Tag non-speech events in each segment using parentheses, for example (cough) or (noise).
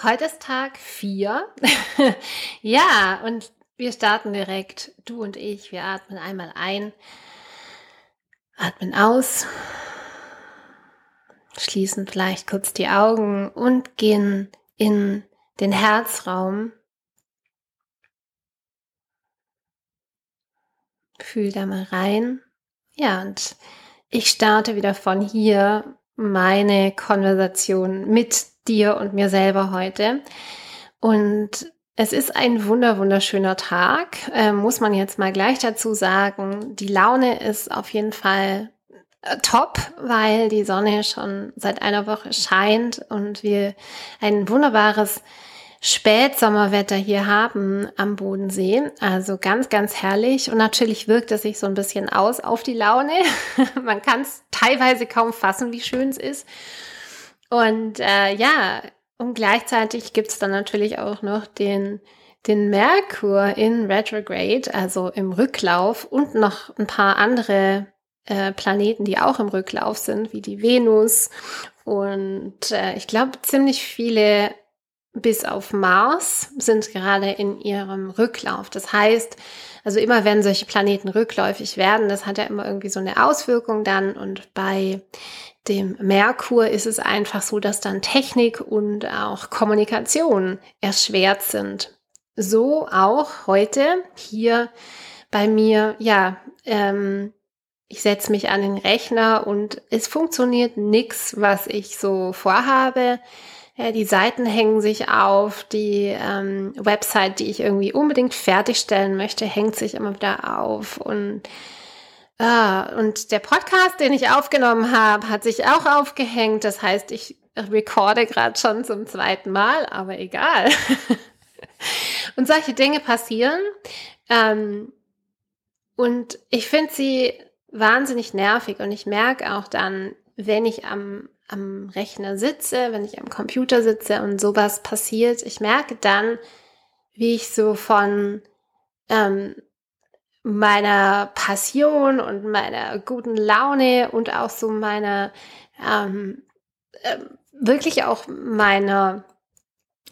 Heute ist Tag 4. (laughs) ja, und wir starten direkt. Du und ich, wir atmen einmal ein, atmen aus, schließen vielleicht kurz die Augen und gehen in den Herzraum. Fühl da mal rein. Ja, und ich starte wieder von hier meine Konversation mit dir und mir selber heute. Und es ist ein wunder, wunderschöner Tag, äh, muss man jetzt mal gleich dazu sagen. Die Laune ist auf jeden Fall äh, top, weil die Sonne schon seit einer Woche scheint und wir ein wunderbares Spätsommerwetter hier haben am Bodensee. Also ganz, ganz herrlich. Und natürlich wirkt es sich so ein bisschen aus auf die Laune. (laughs) Man kann es teilweise kaum fassen, wie schön es ist. Und äh, ja, und gleichzeitig gibt es dann natürlich auch noch den, den Merkur in Retrograde, also im Rücklauf und noch ein paar andere äh, Planeten, die auch im Rücklauf sind, wie die Venus. Und äh, ich glaube, ziemlich viele bis auf Mars sind gerade in ihrem Rücklauf. Das heißt, also immer wenn solche Planeten rückläufig werden, das hat ja immer irgendwie so eine Auswirkung dann. Und bei dem Merkur ist es einfach so, dass dann Technik und auch Kommunikation erschwert sind. So auch heute hier bei mir, ja, ähm, ich setze mich an den Rechner und es funktioniert nichts, was ich so vorhabe. Ja, die Seiten hängen sich auf, die ähm, Website, die ich irgendwie unbedingt fertigstellen möchte, hängt sich immer wieder auf und Ah, und der Podcast, den ich aufgenommen habe, hat sich auch aufgehängt. Das heißt, ich recorde gerade schon zum zweiten Mal, aber egal. (laughs) und solche Dinge passieren. Ähm, und ich finde sie wahnsinnig nervig und ich merke auch dann, wenn ich am am Rechner sitze, wenn ich am Computer sitze und sowas passiert, ich merke dann, wie ich so von ähm, meiner Passion und meiner guten Laune und auch so meiner ähm, äh, wirklich auch meiner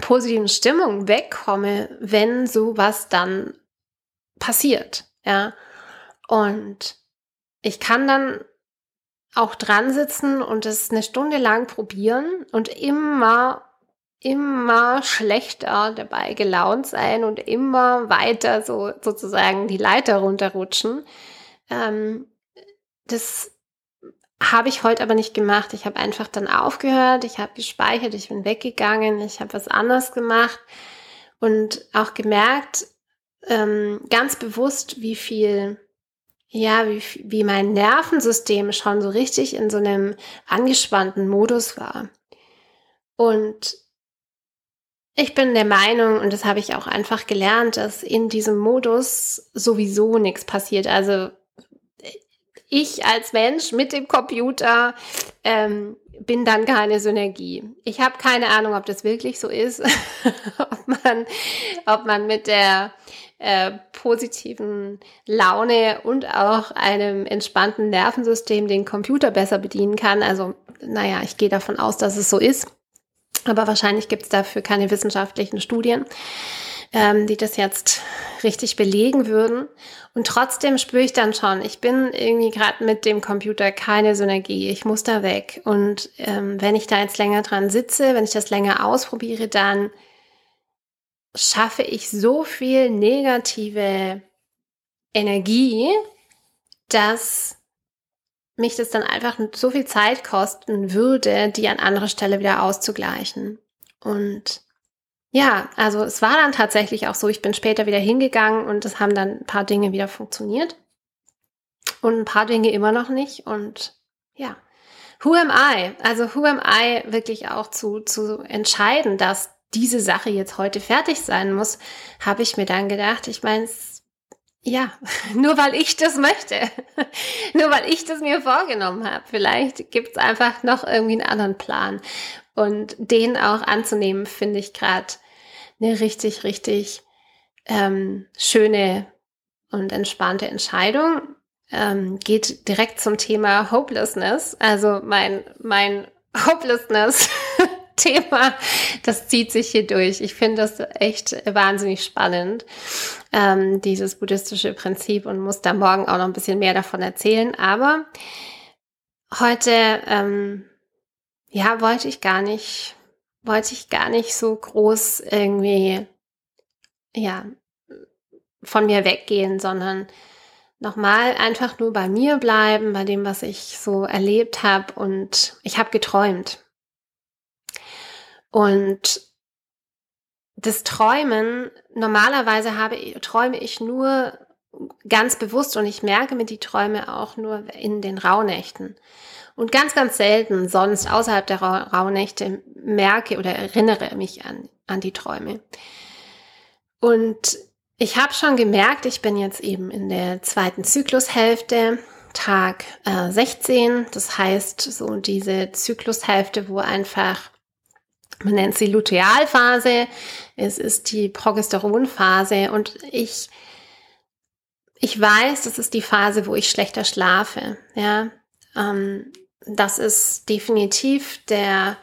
positiven Stimmung wegkomme, wenn sowas dann passiert, ja. Und ich kann dann auch dran sitzen und es eine Stunde lang probieren und immer, immer schlechter dabei gelaunt sein und immer weiter so sozusagen die Leiter runterrutschen. Ähm, das habe ich heute aber nicht gemacht. Ich habe einfach dann aufgehört, ich habe gespeichert, ich bin weggegangen, ich habe was anderes gemacht und auch gemerkt, ähm, ganz bewusst, wie viel ja, wie, wie mein Nervensystem schon so richtig in so einem angespannten Modus war. Und ich bin der Meinung, und das habe ich auch einfach gelernt, dass in diesem Modus sowieso nichts passiert. Also ich als Mensch mit dem Computer ähm, bin dann keine Synergie. Ich habe keine Ahnung, ob das wirklich so ist, (laughs) ob man, ob man mit der äh, positiven Laune und auch einem entspannten Nervensystem den Computer besser bedienen kann. Also, naja, ich gehe davon aus, dass es so ist. Aber wahrscheinlich gibt es dafür keine wissenschaftlichen Studien, ähm, die das jetzt richtig belegen würden. Und trotzdem spüre ich dann schon, ich bin irgendwie gerade mit dem Computer keine Synergie. Ich muss da weg. Und ähm, wenn ich da jetzt länger dran sitze, wenn ich das länger ausprobiere, dann schaffe ich so viel negative Energie, dass mich das dann einfach so viel Zeit kosten würde, die an anderer Stelle wieder auszugleichen. Und ja, also es war dann tatsächlich auch so, ich bin später wieder hingegangen und es haben dann ein paar Dinge wieder funktioniert und ein paar Dinge immer noch nicht. Und ja, who am I? Also who am I wirklich auch zu, zu entscheiden, dass diese Sache jetzt heute fertig sein muss, habe ich mir dann gedacht, ich meine, ja, (laughs) nur weil ich das möchte, (laughs) nur weil ich das mir vorgenommen habe. Vielleicht gibt es einfach noch irgendwie einen anderen Plan. Und den auch anzunehmen, finde ich gerade eine richtig, richtig ähm, schöne und entspannte Entscheidung. Ähm, geht direkt zum Thema Hopelessness. Also mein, mein Hopelessness (laughs) Thema, das zieht sich hier durch. Ich finde das echt wahnsinnig spannend, ähm, dieses buddhistische Prinzip und muss da morgen auch noch ein bisschen mehr davon erzählen. Aber heute, ähm, ja, wollte ich gar nicht, wollte ich gar nicht so groß irgendwie, ja, von mir weggehen, sondern nochmal einfach nur bei mir bleiben, bei dem, was ich so erlebt habe und ich habe geträumt. Und das Träumen, normalerweise habe, träume ich nur ganz bewusst und ich merke mir die Träume auch nur in den Rauhnächten. Und ganz, ganz selten sonst außerhalb der Rauhnächte merke oder erinnere mich an, an die Träume. Und ich habe schon gemerkt, ich bin jetzt eben in der zweiten Zyklushälfte, Tag äh, 16. Das heißt, so diese Zyklushälfte, wo einfach, man nennt sie Lutealphase, es ist die Progesteronphase und ich, ich weiß, das ist die Phase, wo ich schlechter schlafe. Ja, ähm, das ist definitiv der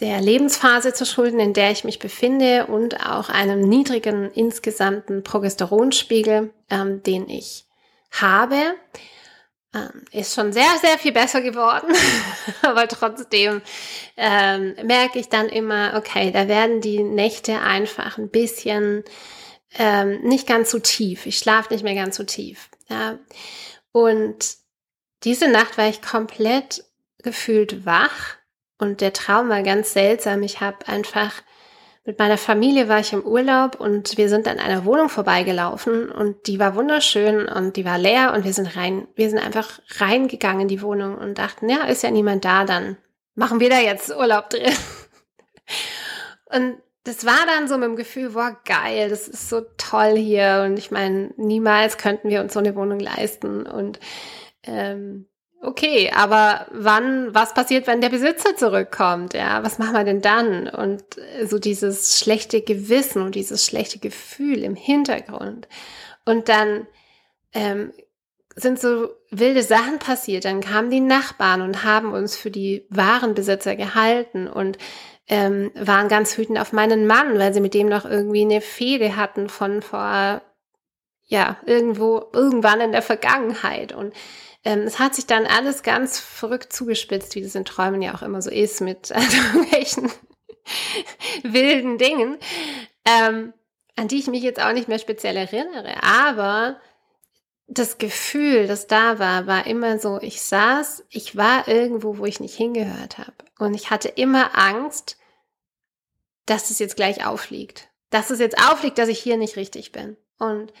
der Lebensphase zu schulden, in der ich mich befinde und auch einem niedrigen insgesamten Progesteronspiegel, ähm, den ich habe. Ähm, ist schon sehr, sehr viel besser geworden, (laughs) aber trotzdem ähm, merke ich dann immer, okay, da werden die Nächte einfach ein bisschen ähm, nicht ganz so tief. Ich schlafe nicht mehr ganz so tief. Ja. Und diese Nacht war ich komplett gefühlt wach und der Traum war ganz seltsam. Ich habe einfach mit meiner Familie war ich im Urlaub und wir sind an einer Wohnung vorbeigelaufen und die war wunderschön und die war leer und wir sind rein, wir sind einfach reingegangen in die Wohnung und dachten, ja, ist ja niemand da, dann machen wir da jetzt Urlaub (laughs) drin. Und das war dann so mit dem Gefühl, boah, geil, das ist so toll hier und ich meine, niemals könnten wir uns so eine Wohnung leisten und ähm, Okay, aber wann, was passiert, wenn der Besitzer zurückkommt? Ja, was machen wir denn dann? Und so dieses schlechte Gewissen und dieses schlechte Gefühl im Hintergrund. Und dann ähm, sind so wilde Sachen passiert. Dann kamen die Nachbarn und haben uns für die wahren Besitzer gehalten und ähm, waren ganz wütend auf meinen Mann, weil sie mit dem noch irgendwie eine Fehde hatten von vor, ja, irgendwo, irgendwann in der Vergangenheit. Und ähm, es hat sich dann alles ganz verrückt zugespitzt, wie das in Träumen ja auch immer so ist, mit (laughs) also, irgendwelchen wilden Dingen, ähm, an die ich mich jetzt auch nicht mehr speziell erinnere. Aber das Gefühl, das da war, war immer so, ich saß, ich war irgendwo, wo ich nicht hingehört habe. Und ich hatte immer Angst, dass es jetzt gleich aufliegt. Dass es jetzt aufliegt, dass ich hier nicht richtig bin. Und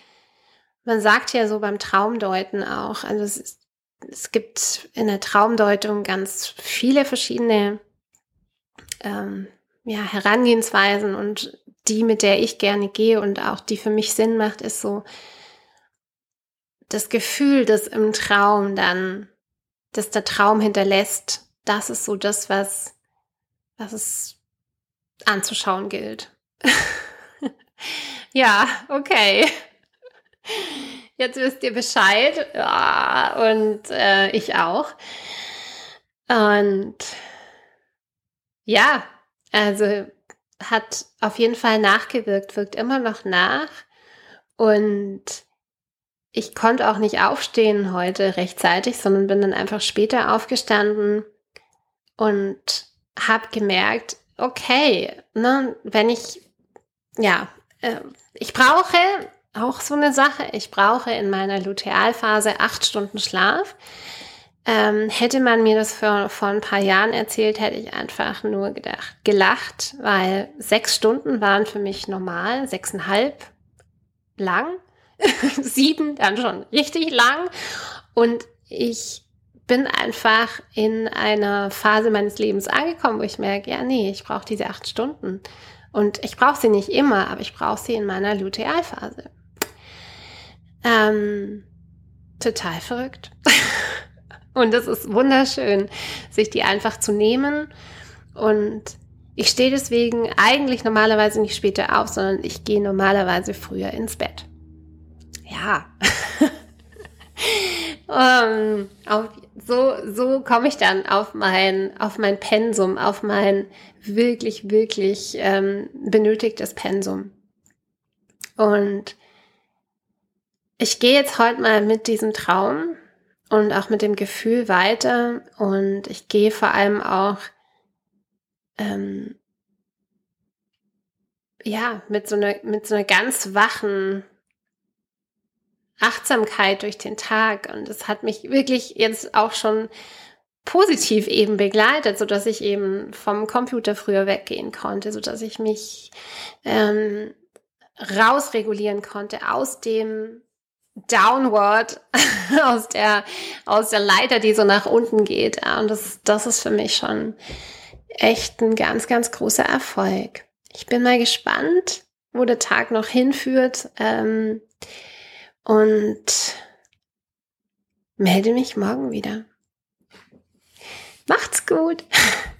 man sagt ja so beim Traumdeuten auch, also es ist, es gibt in der Traumdeutung ganz viele verschiedene ähm, ja, Herangehensweisen und die, mit der ich gerne gehe und auch die für mich Sinn macht, ist so das Gefühl, das im Traum dann, dass der Traum hinterlässt, das ist so das, was, was es anzuschauen gilt. (laughs) ja, okay. Jetzt wisst ihr Bescheid. Ja, und äh, ich auch. Und ja, also hat auf jeden Fall nachgewirkt, wirkt immer noch nach. Und ich konnte auch nicht aufstehen heute rechtzeitig, sondern bin dann einfach später aufgestanden und habe gemerkt, okay, ne, wenn ich, ja, äh, ich brauche auch so eine Sache. Ich brauche in meiner Lutealphase acht Stunden Schlaf. Ähm, hätte man mir das vor, vor ein paar Jahren erzählt, hätte ich einfach nur gedacht, gelacht, weil sechs Stunden waren für mich normal, sechseinhalb lang, (laughs) sieben dann schon richtig lang. Und ich bin einfach in einer Phase meines Lebens angekommen, wo ich merke, ja, nee, ich brauche diese acht Stunden. Und ich brauche sie nicht immer, aber ich brauche sie in meiner Lutealphase. Ähm, total verrückt. (laughs) und es ist wunderschön, sich die einfach zu nehmen. Und ich stehe deswegen eigentlich normalerweise nicht später auf, sondern ich gehe normalerweise früher ins Bett. Ja. (laughs) ähm, auf, so so komme ich dann auf mein, auf mein Pensum, auf mein wirklich, wirklich ähm, benötigtes Pensum. Und ich gehe jetzt heute mal mit diesem Traum und auch mit dem Gefühl weiter und ich gehe vor allem auch ähm, ja mit so einer mit so einer ganz wachen Achtsamkeit durch den Tag und es hat mich wirklich jetzt auch schon positiv eben begleitet, so dass ich eben vom Computer früher weggehen konnte, so dass ich mich ähm, rausregulieren konnte aus dem Downward, (laughs) aus der, aus der Leiter, die so nach unten geht. Und das, das ist für mich schon echt ein ganz, ganz großer Erfolg. Ich bin mal gespannt, wo der Tag noch hinführt. Ähm, und melde mich morgen wieder. Macht's gut. (laughs)